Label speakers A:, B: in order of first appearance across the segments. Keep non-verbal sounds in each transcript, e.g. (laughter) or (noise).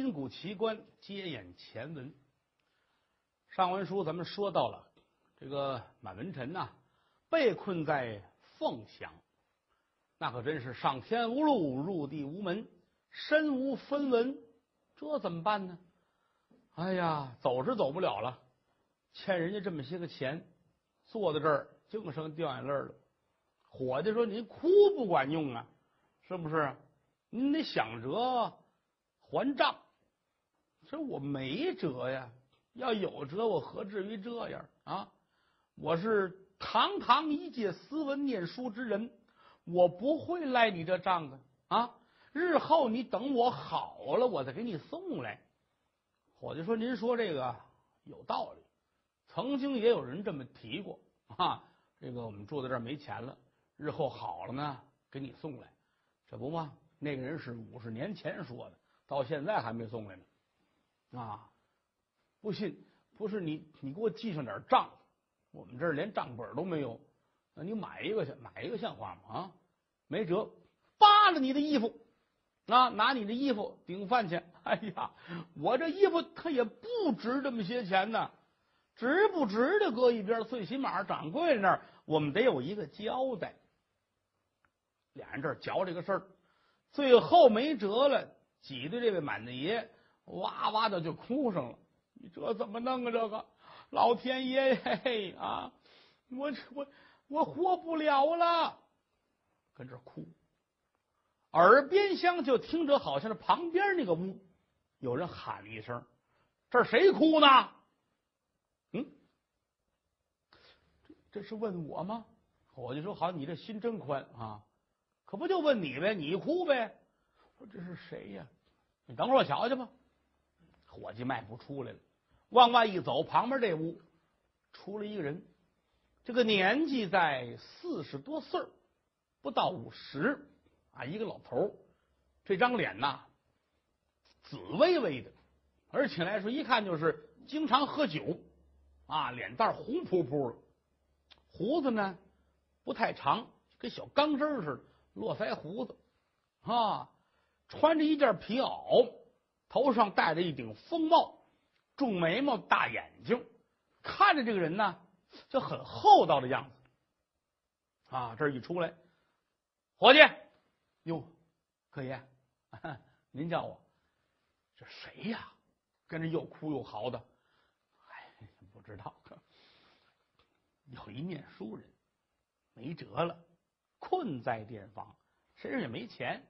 A: 今古奇观，接演前文。上文书咱们说到了，这个满文臣呐，被困在凤翔，那可真是上天无路，入地无门，身无分文，这怎么办呢？哎呀，走是走不了了，欠人家这么些个钱，坐在这儿净剩掉眼泪了。伙计说：“您哭不管用啊，是不是？您得想辙还账。这我没辙呀，要有辙，我何至于这样啊？我是堂堂一介斯文念书之人，我不会赖你这账的啊！日后你等我好了，我再给你送来。”伙计说：“您说这个有道理，曾经也有人这么提过啊。这个我们住在这没钱了。”日后好了呢，给你送来，这不吗？那个人是五十年前说的，到现在还没送来呢。啊，不信，不是你，你给我记上点账。我们这儿连账本都没有，那你买一个去，买一个像话吗？啊，没辙，扒了你的衣服，啊，拿你的衣服顶饭去。(laughs) 哎呀，我这衣服它也不值这么些钱呢，值不值的搁一边，最起码掌柜那儿我们得有一个交代。俩人这儿嚼这个事儿，最后没辙了，挤兑这位满大爷哇哇的就哭上了。你这怎么弄啊？这个老天爷嘿嘿啊！我我我活不了了，跟这哭。耳边厢就听着，好像是旁边那个屋有人喊了一声：“这谁哭呢？”嗯，这这是问我吗？伙计说：“好，你这心真宽啊。”可不就问你呗，你哭呗。说这是谁呀？你等会儿我瞧去吧。伙计迈步出来了，往外一走，旁边这屋出了一个人，这个年纪在四十多岁不到五十啊，一个老头这张脸呐，紫微微的，而且来说一看就是经常喝酒啊，脸蛋红扑扑的，胡子呢不太长，跟小钢针似的。络腮胡子，啊，穿着一件皮袄，头上戴着一顶风帽，重眉毛，大眼睛，看着这个人呢，就很厚道的样子。啊，这一出来，伙计，哟，客爷，(laughs) 您叫我，这谁呀？跟着又哭又嚎的，哎，不知道，(laughs) 有一念书人，没辙了。困在店房，身上也没钱，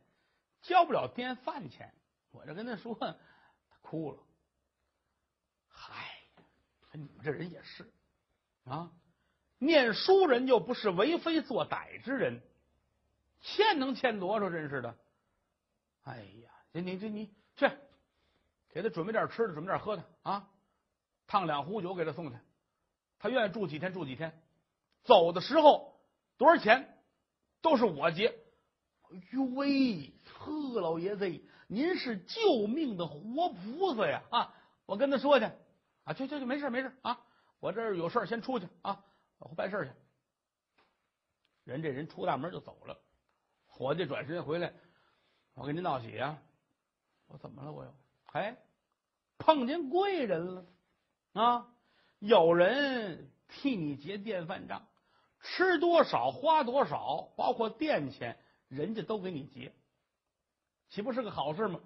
A: 交不了店饭钱。我这跟他说，他哭了。嗨，你们这人也是啊，念书人又不是为非作歹之人，欠能欠多少？真是的。哎呀，你你你你去，给他准备点吃的，准备点喝的啊，烫两壶酒给他送去。他愿意住几天住几天，走的时候多少钱？都是我结，哎呦喂，呵，老爷子，您是救命的活菩萨呀！啊，我跟他说去，啊，去去去，没事没事啊，我这儿有事先出去啊，我办事去。人这人出大门就走了，伙计转身回来，我跟您道喜啊，我怎么了？我又哎，碰见贵人了啊，有人替你结电饭账。吃多少花多少，包括店钱，人家都给你结，岂不是个好事吗？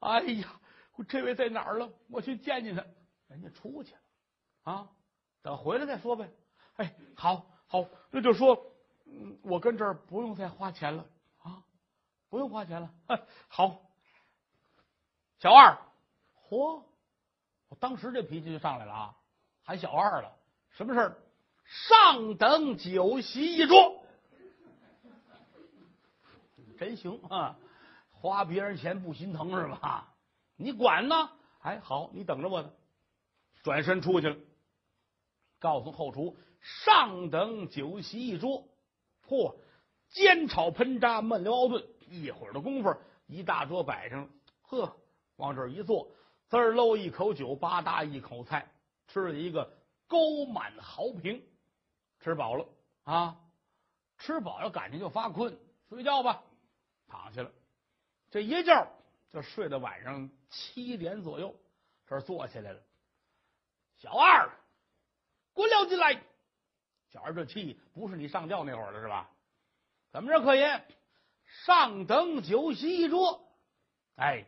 A: 哎呀，这位在哪儿了？我去见见他。人家出去了啊，等回来再说呗。哎，好，好，那就说，嗯，我跟这儿不用再花钱了啊，不用花钱了。好，小二，嚯，我当时这脾气就上来了啊，喊小二了，什么事儿？上等酒席一桌，真行啊！花别人钱不心疼是吧？你管呢？哎，好，你等着我呢。转身出去了，告诉后厨：上等酒席一桌，嚯，煎炒烹炸焖溜熬炖，一会儿的功夫，一大桌摆上了。呵，往这儿一坐，滋儿搂一口酒，吧嗒一口菜，吃了一个沟满豪平。吃饱了啊，吃饱了感情就发困，睡觉吧，躺下了。这一觉就睡到晚上七点左右，这儿坐起来了。小二，滚了进来！小二这气不是你上吊那会儿了是吧？怎么着，客爷？上等酒席一桌。哎，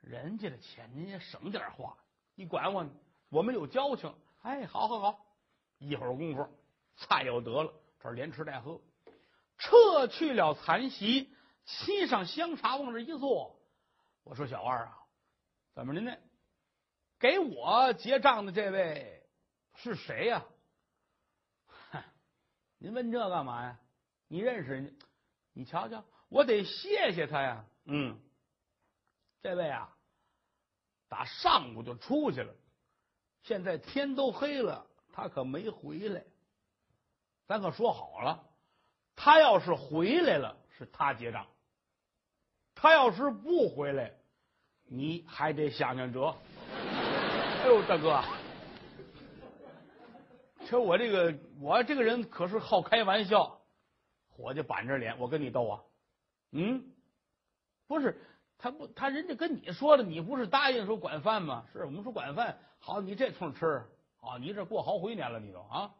A: 人家的钱您也省点花，你管我呢？我们有交情。哎，好好好，一会儿功夫，菜又得了，这连吃带喝，撤去了残席，沏上香茶，往这一坐。我说小二啊，怎么的呢？给我结账的这位是谁呀？您问这干嘛呀？你认识人家？你瞧瞧，我得谢谢他呀。嗯，这位啊，打上午就出去了，现在天都黑了，他可没回来。咱可说好了，他要是回来了，是他结账；他要是不回来，你还得想想辙。(laughs) 哎呦，大哥，这我这个我这个人可是好开玩笑。伙计板着脸，我跟你斗啊？嗯，不是他不他人家跟你说了，你不是答应说管饭吗？是我们说管饭，好，你这通吃啊，你这过好几年了，你都啊？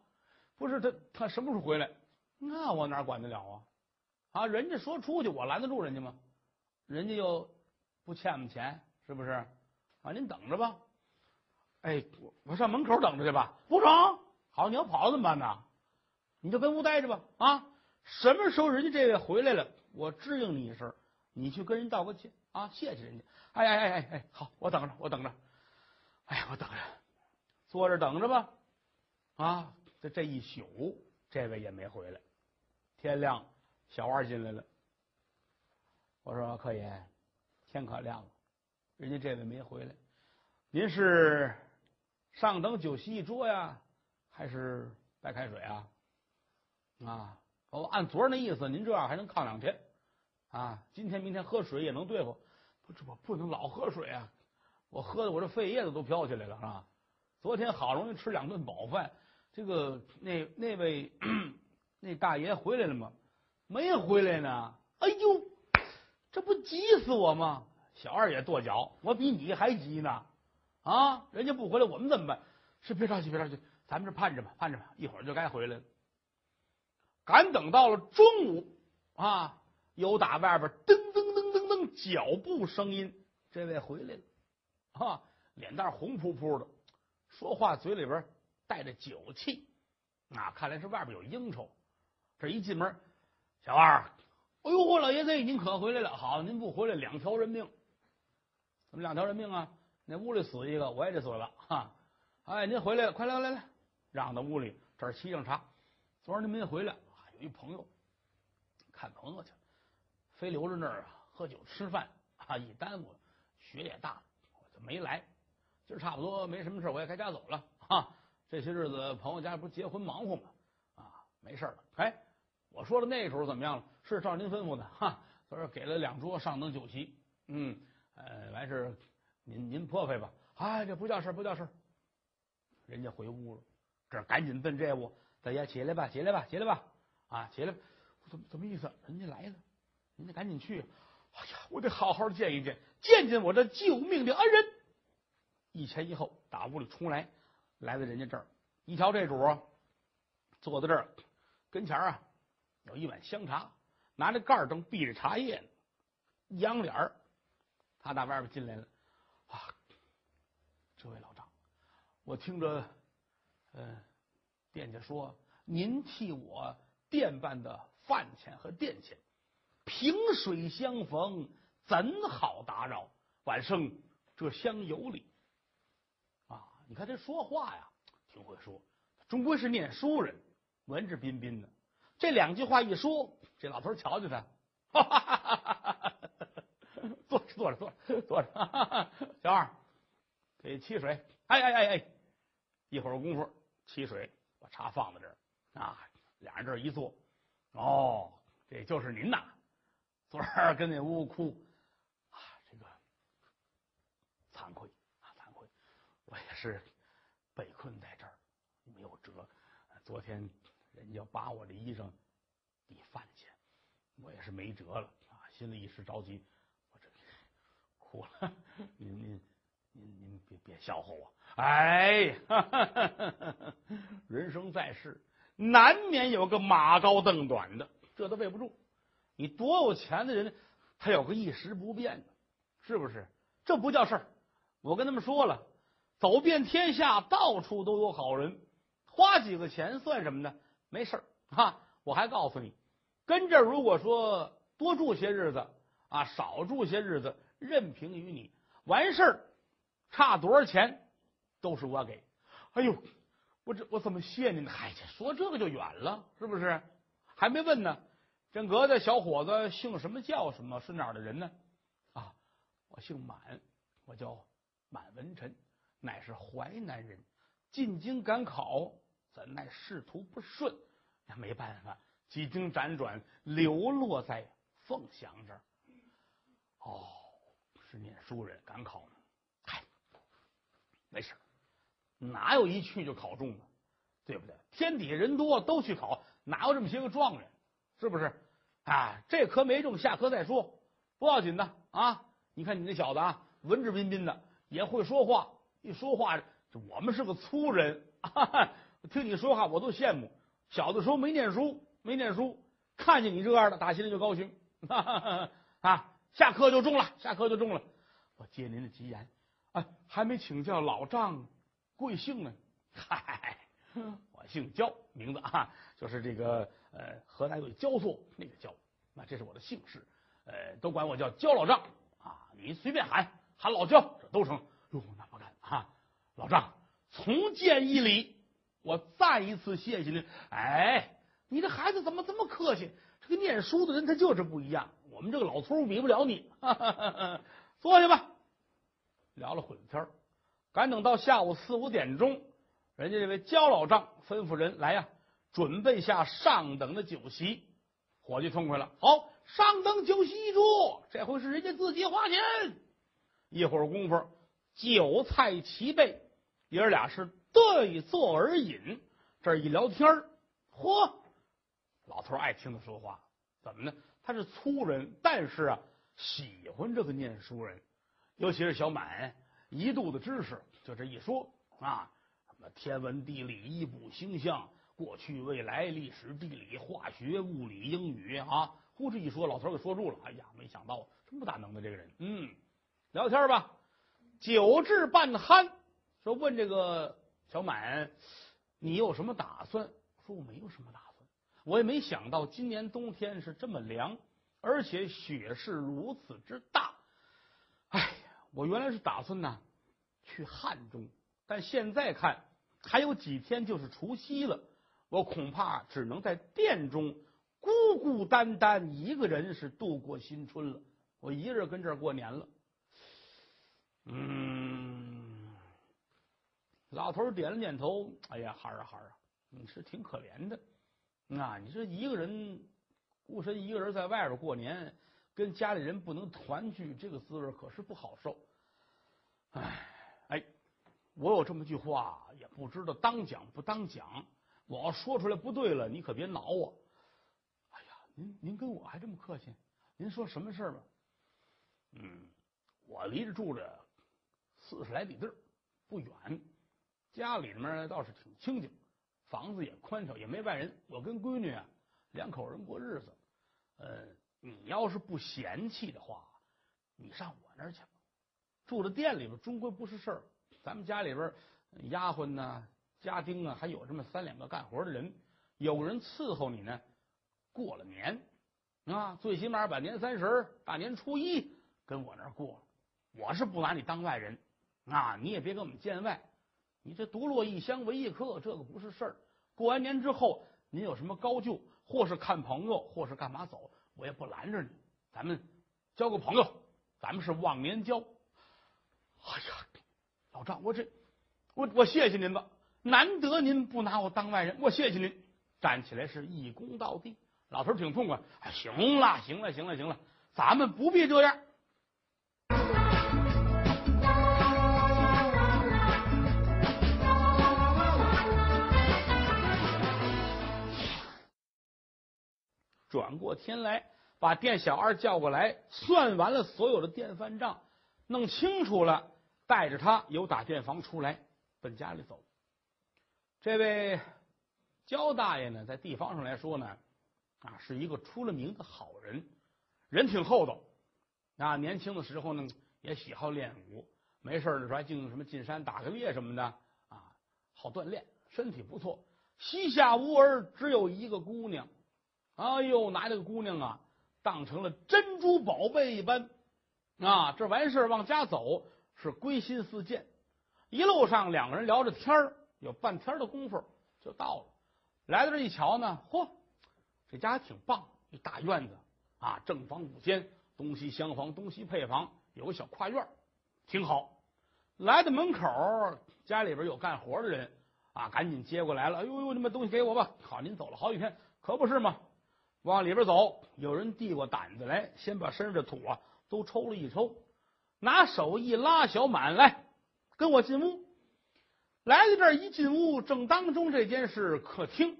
A: 不是他他什么时候回来？那我哪管得了啊？啊，人家说出去，我拦得住人家吗？人家又不欠我们钱，是不是？啊，您等着吧。哎，我我上门口等着去吧，不成？好，你要跑怎么办呢？你就跟屋待着吧。啊，什么时候人家这位回来了，我支应你一声，你去跟人道个歉啊，谢谢人家。哎哎哎哎哎，好，我等着，我等着。哎呀，我等着，坐着等着吧。啊，这这一宿，这位也没回来。天亮，小二进来了。我说客爷，天可亮了，人家这位没回来，您是？上等酒席一桌呀，还是白开水啊？啊，我按昨儿那意思，您这样还能抗两天啊？今天明天喝水也能对付，不，这我不能老喝水啊！我喝的我这肺叶子都飘起来了啊！昨天好容易吃两顿饱饭，这个那那位 (clears throat) 那大爷回来了吗？没回来呢！哎呦，这不急死我吗？小二也跺脚，我比你还急呢。啊，人家不回来，我们怎么办？是别着急，别着急，咱们这盼着吧，盼着吧，一会儿就该回来了。赶等到了中午啊，有打外边噔噔噔噔噔脚步声音，这位回来了啊，脸蛋红扑扑的，说话嘴里边带着酒气，啊，看来是外边有应酬。这一进门，小二，哎呦，我老爷子，您可回来了？好，您不回来，两条人命。怎么两条人命啊？那屋里死一个，我也得死了哈！哎，您回来，快来来来，让到屋里，这儿沏上茶。昨儿您没回来，有一朋友看朋友去，非留着那儿啊喝酒吃饭啊，一耽误雪也大，我就没来。今儿差不多没什么事，我也该家走了啊。这些日子朋友家不结婚忙活吗？啊，没事了。哎，我说的那时候怎么样了？是照您吩咐的哈。他说给了两桌上等酒席，嗯，呃，完事。您您破费吧，哎，这不叫事不叫事人家回屋了，这赶紧奔这屋，大爷起来吧，起来吧，起来吧，啊，起来！怎么怎么意思？人家来了，您得赶紧去。哎呀，我得好好见一见，见见我这救命的恩人。一前一后打屋里冲来，来到人家这儿，一瞧这主坐在这儿，跟前啊有一碗香茶，拿着盖儿正闭着茶叶呢，仰脸儿，他打外边进来了啊。这位老张，我听着，呃，店家说您替我店办的饭钱和店钱，萍水相逢，怎好打扰？晚生这厢有礼啊！你看这说话呀，挺会说，终归是念书人，文质彬彬的。这两句话一说，这老头瞧瞧他，哈哈哈哈！坐着坐着坐着坐着，小二。给沏水，哎哎哎哎，一会儿功夫沏水，把茶放在这儿啊，俩人这一坐，哦，这就是您呐，昨儿跟那屋哭啊，这个惭愧啊，惭愧，我也是被困在这儿，没有辙。昨天人家把我的衣裳抵饭钱，我也是没辙了啊，心里一时着急，我这哭了，您您您您别别笑话我。哎，(laughs) 人生在世，难免有个马高凳短的，这都背不住。你多有钱的人，他有个一时不变的，是不是？这不叫事儿。我跟他们说了，走遍天下，到处都有好人，花几个钱算什么呢？没事儿啊。我还告诉你，跟这如果说多住些日子啊，少住些日子，任凭于你。完事儿，差多少钱？都是我给，哎呦，我这我怎么谢您呢？嗨，说这个就远了，是不是？还没问呢。正阁的小伙子姓什么叫什么？是哪儿的人呢？啊，我姓满，我叫满文臣，乃是淮南人。进京赶考，怎奈仕途不顺，也没办法，几经辗转，流落在凤翔这儿。哦，是念书人，赶考呢。嗨，没事。哪有一去就考中的，对不对？天底下人多，都去考，哪有这么些个状元？是不是？啊，这科没中，下科再说，不要紧的啊！你看你那小子啊，文质彬彬的，也会说话，一说话，我们是个粗人，听你说话我都羡慕。小的时候没念书，没念书，看见你这样的，打心里就高兴 (laughs) 啊！下课就中了，下课就中了。我接您的吉言，啊，还没请教老丈。贵姓呢？嗨，(laughs) 我姓焦，名字啊，就是这个呃，河南有焦作那个焦，那这是我的姓氏，呃，都管我叫焦老丈啊，你随便喊喊老焦，这都成。哟，那不敢啊，老丈从见一礼，我再一次谢谢您。哎，你这孩子怎么这么客气？这个念书的人他就是不一样，我们这个老粗比不了你。哈哈哈哈坐下吧，聊了会天儿。赶等到下午四五点钟，人家这位焦老丈吩咐人来呀，准备下上等的酒席。伙计痛快了，好，上等酒席一桌，这回是人家自己花钱。一会儿功夫，酒菜齐备，爷儿俩是对坐而饮。这一聊天嚯，老头爱听他说话，怎么呢？他是粗人，但是啊，喜欢这个念书人，尤其是小满。一肚子知识，就这一说啊，什么天文地理、医卜星象、过去未来、历史地理、化学物理、英语啊，呼哧一说，老头给说住了。哎呀，没想到这么大能耐这个人。嗯，聊天吧，酒至半酣，说问这个小满，你有什么打算？说我没有什么打算，我也没想到今年冬天是这么凉，而且雪势如此之大。哎呀。我原来是打算呢去汉中，但现在看还有几天就是除夕了，我恐怕只能在殿中孤孤单单一个人是度过新春了。我一个人跟这儿过年了。嗯，老头点了点头。哎呀，孩儿啊孩儿啊，你是挺可怜的啊！你说一个人孤身一个人在外边过年。跟家里人不能团聚，这个滋味可是不好受。哎哎，我有这么句话，也不知道当讲不当讲。我要说出来不对了，你可别恼我。哎呀，您您跟我还这么客气？您说什么事儿吧？嗯，我离这住着四十来里地儿，不远，家里面倒是挺清静，房子也宽敞，也没外人。我跟闺女啊，两口人过日子，嗯。你要是不嫌弃的话，你上我那儿去吧。住在店里边，终归不是事儿。咱们家里边丫鬟呢、家丁啊，还有这么三两个干活的人，有人伺候你呢。过了年啊，最起码把年三十、大年初一跟我那儿过。我是不拿你当外人啊，你也别跟我们见外。你这独落异乡为异客，这个不是事儿。过完年之后，您有什么高就，或是看朋友，或是干嘛走。我也不拦着你，咱们交个朋友，咱们是忘年交。哎呀，老张，我这我我谢谢您吧，难得您不拿我当外人，我谢谢您。站起来是一躬到地，老头挺痛快。哎，行了，行了，行了，行了，咱们不必这样。转过天来，把店小二叫过来，算完了所有的店饭账。弄清楚了，带着他由打店房出来，奔家里走。这位焦大爷呢，在地方上来说呢，啊，是一个出了名的好人，人挺厚道。啊，年轻的时候呢，也喜好练武，没事的时候还进什么进山打个猎什么的，啊，好锻炼，身体不错。膝下无儿，只有一个姑娘。哎呦，拿这个姑娘啊，当成了珍珠宝贝一般。啊，这完事往家走是归心似箭。一路上两个人聊着天。有半天的功夫就到了，来到这一瞧呢，嚯，这家挺棒，一大院子啊，正房五间，东西厢房，东西配房，有个小跨院，挺好。来到门口，家里边有干活的人啊，赶紧接过来了。哎呦呦，你把东西给我吧。好，您走了好几天，可不是吗？往里边走，有人递过胆子来，先把身上的土啊都抽了一抽，拿手一拉，小满来，跟我进屋。来到这儿一进屋，正当中这间是客厅，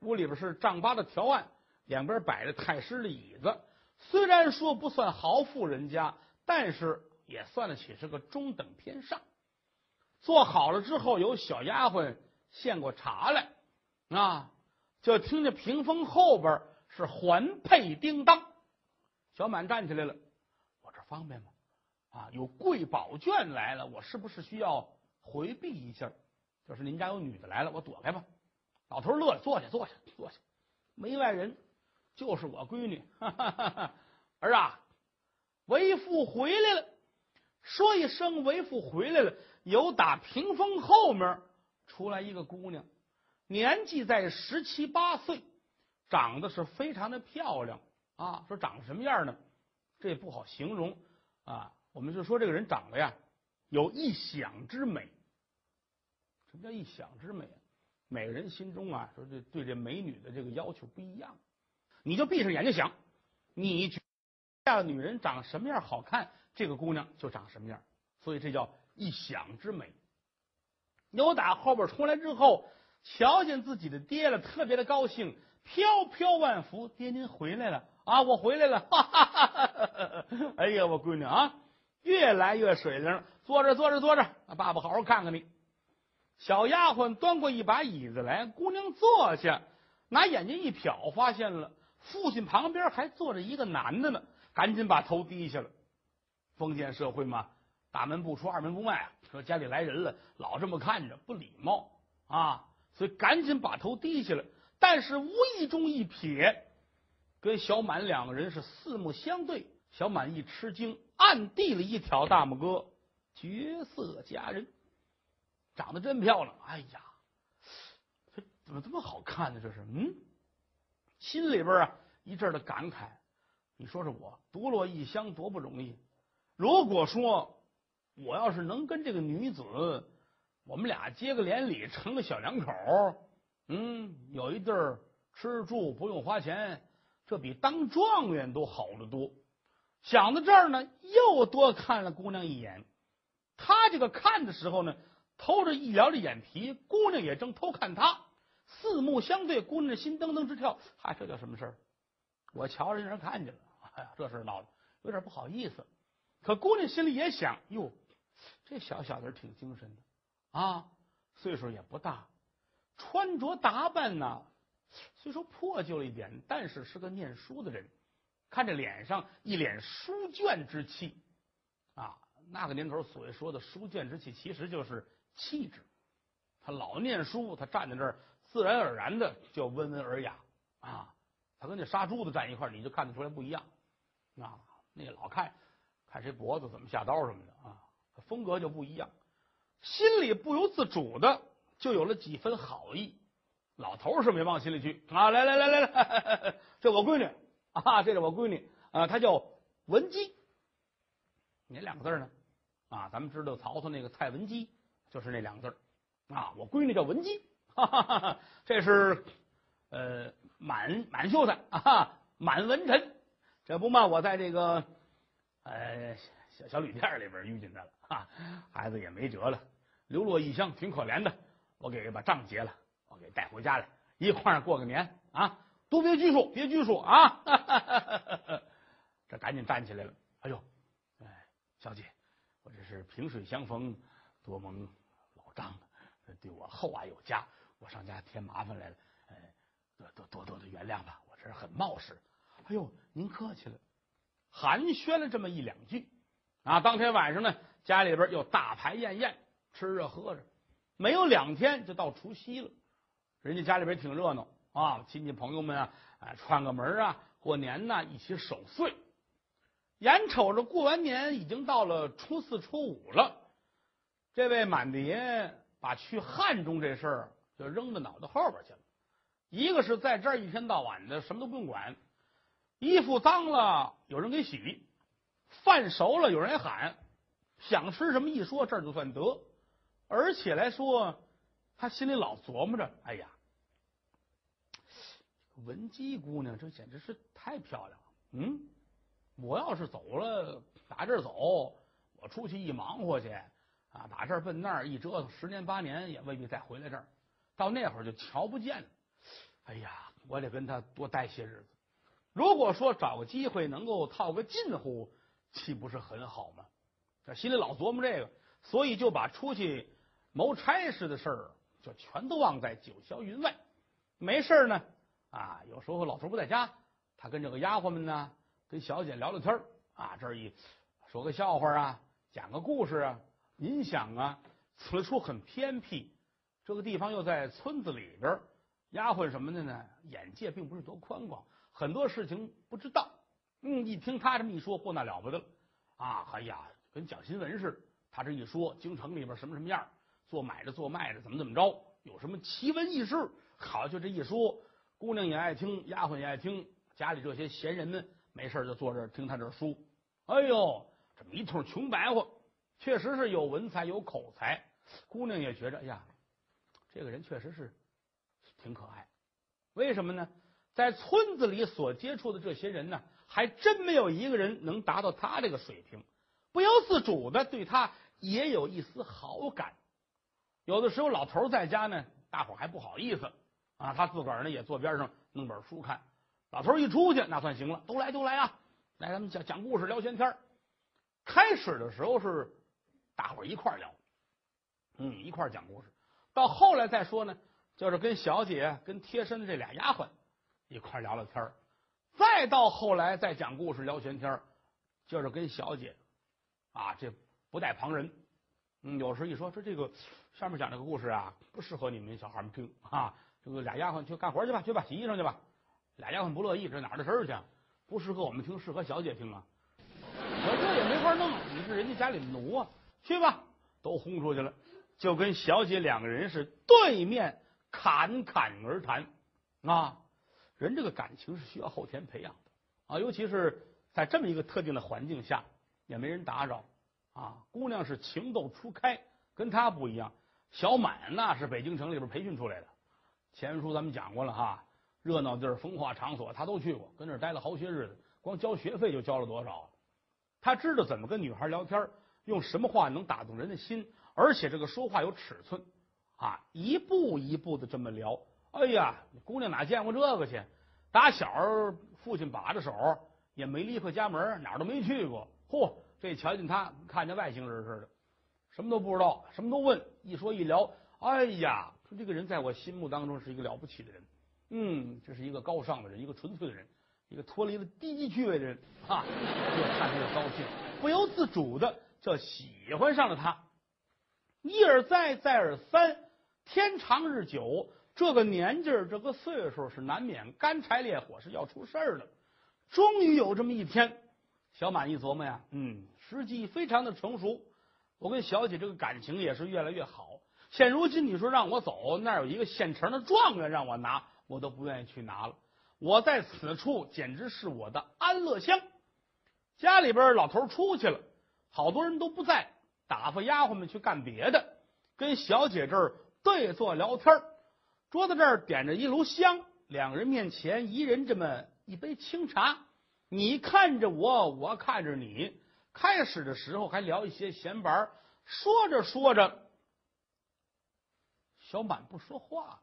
A: 屋里边是丈八的条案，两边摆着太师的椅子。虽然说不算豪富人家，但是也算得起是个中等偏上。坐好了之后，有小丫鬟献过茶来，啊，就听见屏风后边是环佩叮当。小满站起来了，我这方便吗？啊，有贵宝卷来了，我是不是需要？回避一下，就是您家有女的来了，我躲开吧。老头乐了，坐下，坐下，坐下，没外人，就是我闺女。哈哈哈哈儿啊，为父回来了。说一声为父回来了，有打屏风后面出来一个姑娘，年纪在十七八岁，长得是非常的漂亮啊。说长什么样呢？这也不好形容啊。我们就说这个人长得呀，有一想之美。什么叫一想之美？每个人心中啊，说这对这美女的这个要求不一样。你就闭上眼睛想，你觉这样女人长什么样好看，这个姑娘就长什么样。所以这叫一想之美。扭打后边出来之后，瞧见自己的爹了，特别的高兴，飘飘万福。爹您回来了啊！我回来了！哈哈哈哈哈哈哎呀，我闺女啊，越来越水灵了。坐着，坐着，坐着。爸爸好好看看你。小丫鬟端过一把椅子来，姑娘坐下，拿眼睛一瞟，发现了父亲旁边还坐着一个男的呢，赶紧把头低下了。封建社会嘛，大门不出二门不迈啊，说家里来人了，老这么看着不礼貌啊，所以赶紧把头低下了。但是无意中一瞥，跟小满两个人是四目相对，小满一吃惊，暗地里一挑大拇哥，绝色佳人。长得真漂亮！哎呀，这怎么这么好看呢？这是嗯，心里边啊一阵的感慨。你说说我独落异乡多不容易。如果说我要是能跟这个女子，我们俩结个连理，成个小两口，嗯，有一地儿吃住不用花钱，这比当状元都好得多。想到这儿呢，又多看了姑娘一眼。他这个看的时候呢。偷着一撩着眼皮，姑娘也正偷看他，四目相对，姑娘心噔噔直跳。嗨，这叫什么事儿？我瞧着让人看见了，哎呀，这事闹的有点不好意思。可姑娘心里也想：哟，这小小子挺精神的啊，岁数也不大，穿着打扮呢，虽说破旧了一点，但是是个念书的人，看这脸上一脸书卷之气啊。那个年头所谓说的书卷之气，其实就是。气质，他老念书，他站在这儿，自然而然的就温文尔雅啊。他跟那杀猪的站一块，你就看得出来不一样啊。那个老看看谁脖子怎么下刀什么的啊，风格就不一样。心里不由自主的就有了几分好意。老头是没往心里去啊。来来来来来，这我闺女啊，这是我闺女啊，她叫文姬。哪两个字呢？啊，咱们知道曹操那个蔡文姬。就是那两个字啊，我闺女叫文姬，这是呃满满秀才啊，满文臣。这不嘛，我在这个呃小小旅店里边遇见他了啊，孩子也没辙了，流落异乡，挺可怜的。我给把账结了，我给带回家来，一块儿过个年啊，都别拘束，别拘束啊！(laughs) 这赶紧站起来了。哎呦，哎，小姐，我这是萍水相逢，多蒙老张对我厚爱有加，我上家添麻烦来了，呃，多多多多的原谅吧，我这是很冒失。哎呦，您客气了，寒暄了这么一两句啊。当天晚上呢，家里边又大排宴宴，吃着喝着，没有两天就到除夕了。人家家里边挺热闹啊，亲戚朋友们啊，哎，串个门啊，过年呐，一起守岁。眼瞅着过完年，已经到了初四、初五了。这位满爹把去汉中这事儿就扔到脑袋后边去了。一个是在这儿一天到晚的什么都不用管，衣服脏了有人给洗，饭熟了有人喊，想吃什么一说这儿就算得。而且来说，他心里老琢磨着：哎呀，文姬姑娘这简直是太漂亮了。嗯。我要是走了，打这儿走，我出去一忙活去，啊，打这儿奔那儿一折腾，十年八年也未必再回来这儿。到那会儿就瞧不见了。哎呀，我得跟他多待些日子。如果说找个机会能够套个近乎，岂不是很好吗？这心里老琢磨这个，所以就把出去谋差事的事儿就全都忘在九霄云外。没事呢，啊，有时候老头不在家，他跟这个丫鬟们呢。跟小姐聊聊天啊，这一说个笑话啊，讲个故事啊。您想啊，此处很偏僻，这个地方又在村子里边，丫鬟什么的呢，眼界并不是多宽广，很多事情不知道。嗯，一听他这么一说，嚯，那了不得了啊！哎呀，跟讲新闻似的。他这一说，京城里边什么什么样，做买的做卖的怎么怎么着，有什么奇闻异事，好，就这一说，姑娘也爱听，丫鬟也爱听，家里这些闲人们。没事就坐这听他这书，哎呦，这么一通穷白话，确实是有文采有口才。姑娘也觉着，哎呀，这个人确实是挺可爱。为什么呢？在村子里所接触的这些人呢，还真没有一个人能达到他这个水平，不由自主的对他也有一丝好感。有的时候老头在家呢，大伙还不好意思啊，他自个儿呢也坐边上弄本书看。老头一出去，那算行了，都来都来啊！来，咱们讲讲故事，聊闲天开始的时候是大伙一块聊，嗯，一块讲故事。到后来再说呢，就是跟小姐、跟贴身的这俩丫鬟一块聊聊天儿再到后来再讲故事、聊闲天就是跟小姐啊，这不带旁人。嗯，有时一说说这个上面讲这个故事啊，不适合你们小孩们听啊。这个俩丫鬟去干活去吧，去吧，洗衣裳去吧。俩丫鬟不乐意，这哪的事儿去？不适合我们听，适合小姐听啊！我这也没法弄，你是人家家里的奴啊！去吧，都轰出去了，就跟小姐两个人是对面侃侃而谈啊！人这个感情是需要后天培养的啊，尤其是在这么一个特定的环境下，也没人打扰啊。姑娘是情窦初开，跟她不一样。小满那是北京城里边培训出来的，前书咱们讲过了哈。热闹地儿、风化场所，他都去过，跟那儿待了好些日子，光交学费就交了多少？他知道怎么跟女孩聊天，用什么话能打动人的心，而且这个说话有尺寸啊，一步一步的这么聊。哎呀，姑娘哪见过这个去？打小父亲把着手，也没离开家门，哪儿都没去过。嚯，这瞧见他，看见外星人似的，什么都不知道，什么都问。一说一聊，哎呀，说这个人在我心目当中是一个了不起的人。嗯，这是一个高尚的人，一个纯粹的人，一个脱离了低级趣味的人啊！越看越高兴，不由自主的就喜欢上了他。一而再，再而三，天长日久，这个年纪这个岁数是难免干柴烈火，是要出事儿的。终于有这么一天，小满一琢磨呀，嗯，时机非常的成熟，我跟小姐这个感情也是越来越好。现如今你说让我走，那有一个现成的状元让我拿。我都不愿意去拿了。我在此处简直是我的安乐乡。家里边老头出去了，好多人都不在，打发丫鬟们去干别的，跟小姐这儿对坐聊天桌子这儿点着一炉香，两个人面前一人这么一杯清茶。你看着我，我看着你。开始的时候还聊一些闲白说着说着，小满不说话了。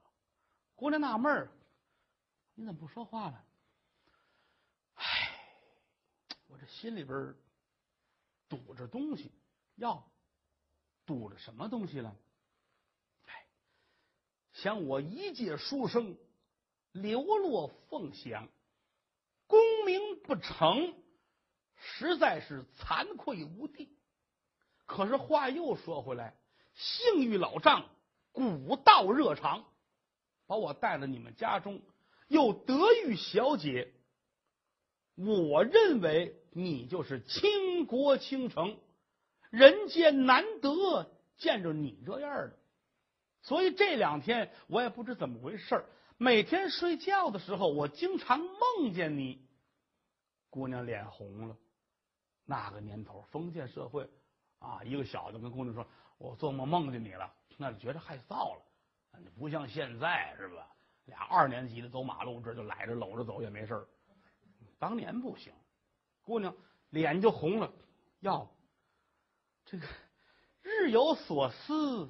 A: 姑娘纳闷儿：“你怎么不说话了？”唉，我这心里边堵着东西哟，堵着什么东西了？唉，想我一介书生，流落凤翔，名不成，实在是惭愧无地。可是话又说回来，幸遇老丈古道热肠，把我带到你们家中，又得遇小姐。我认为你就是倾国倾城，人间难得见着你这样的，所以这两天我也不知怎么回事每天睡觉的时候，我经常梦见你。姑娘脸红了，那个年头封建社会啊，一个小子跟姑娘说：“我做梦梦见你了。”那就觉得害臊了，不像现在是吧？俩二年级的走马路，这就揽着搂着走也没事当年不行，姑娘脸就红了。要这个日有所思，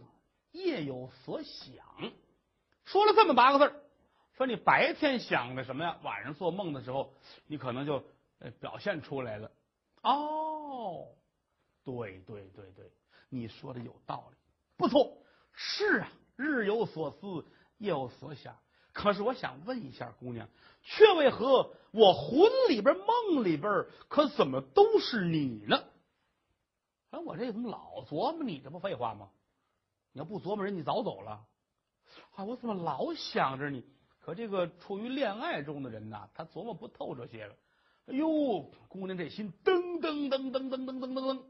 A: 夜有所想，说了这么八个字说你白天想的什么呀？晚上做梦的时候，你可能就表现出来了。哦，对对对对，你说的有道理，不错。是啊，日有所思，夜有所想。可是我想问一下姑娘，却为何我魂里边、梦里边，可怎么都是你呢？哎，我这怎么老琢磨你？这不废话吗？你要不琢磨人，你早走了。啊，我怎么老想着你？可这个处于恋爱中的人呐，他琢磨不透这些个。哎呦，姑娘这心噔噔噔噔噔噔噔噔噔，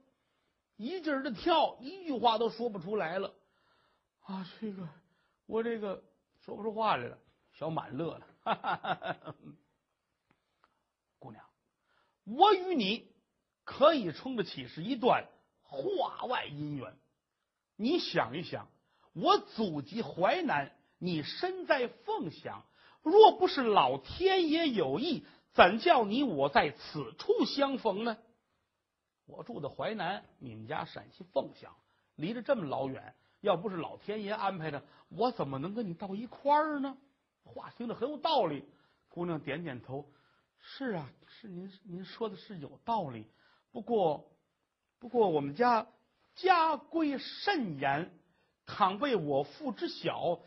A: 一劲儿的跳，一句话都说不出来了。啊，这个我这个说不出话来了，小满乐了。(laughs) 姑娘，我与你可以称得起是一段话外姻缘。你想一想，我祖籍淮南，你身在凤翔，若不是老天爷有意，怎叫你我在此处相逢呢？我住的淮南，你们家陕西凤翔，离着这么老远。要不是老天爷安排的，我怎么能跟你到一块儿呢？话听着很有道理。姑娘点点头，是啊，是您您说的是有道理。不过，不过我们家家规甚严，倘被我父知晓，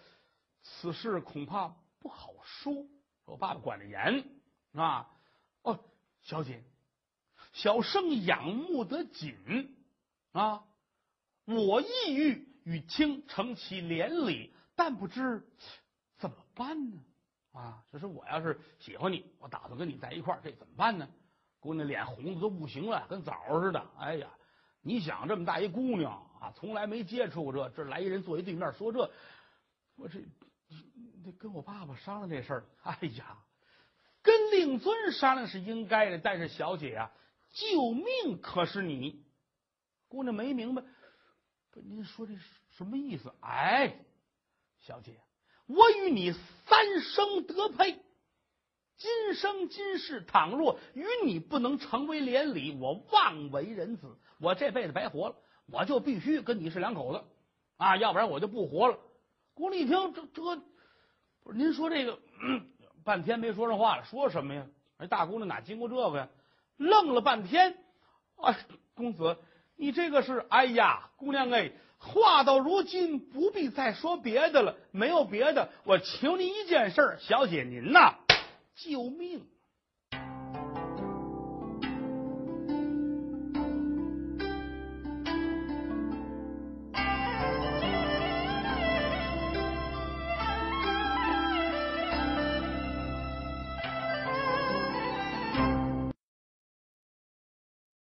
A: 此事恐怕不好说。我爸爸管得严啊。哦，小姐，小生仰慕得紧啊，我意欲。与卿成其连理，但不知怎么办呢？啊，就是我要是喜欢你，我打算跟你在一块儿，这怎么办呢？姑娘脸红的都不行了，跟枣似的。哎呀，你想这么大一姑娘啊，从来没接触过这，这来一人坐一对面说这，我这得跟我爸爸商量这事儿。哎呀，跟令尊商量是应该的，但是小姐呀，救命可是你。姑娘没明白。不，您说这什么意思？哎，小姐，我与你三生得配，今生今世，倘若与你不能成为连理，我妄为人子，我这辈子白活了，我就必须跟你是两口子啊，要不然我就不活了。姑娘一听，这这不是您说这个，半天没说上话了，说什么呀？哎，大姑娘哪经过这个呀？愣了半天，哎，公子。你这个是，哎呀，姑娘哎，话到如今不必再说别的了，没有别的，我求您一件事，小姐您呐，救命！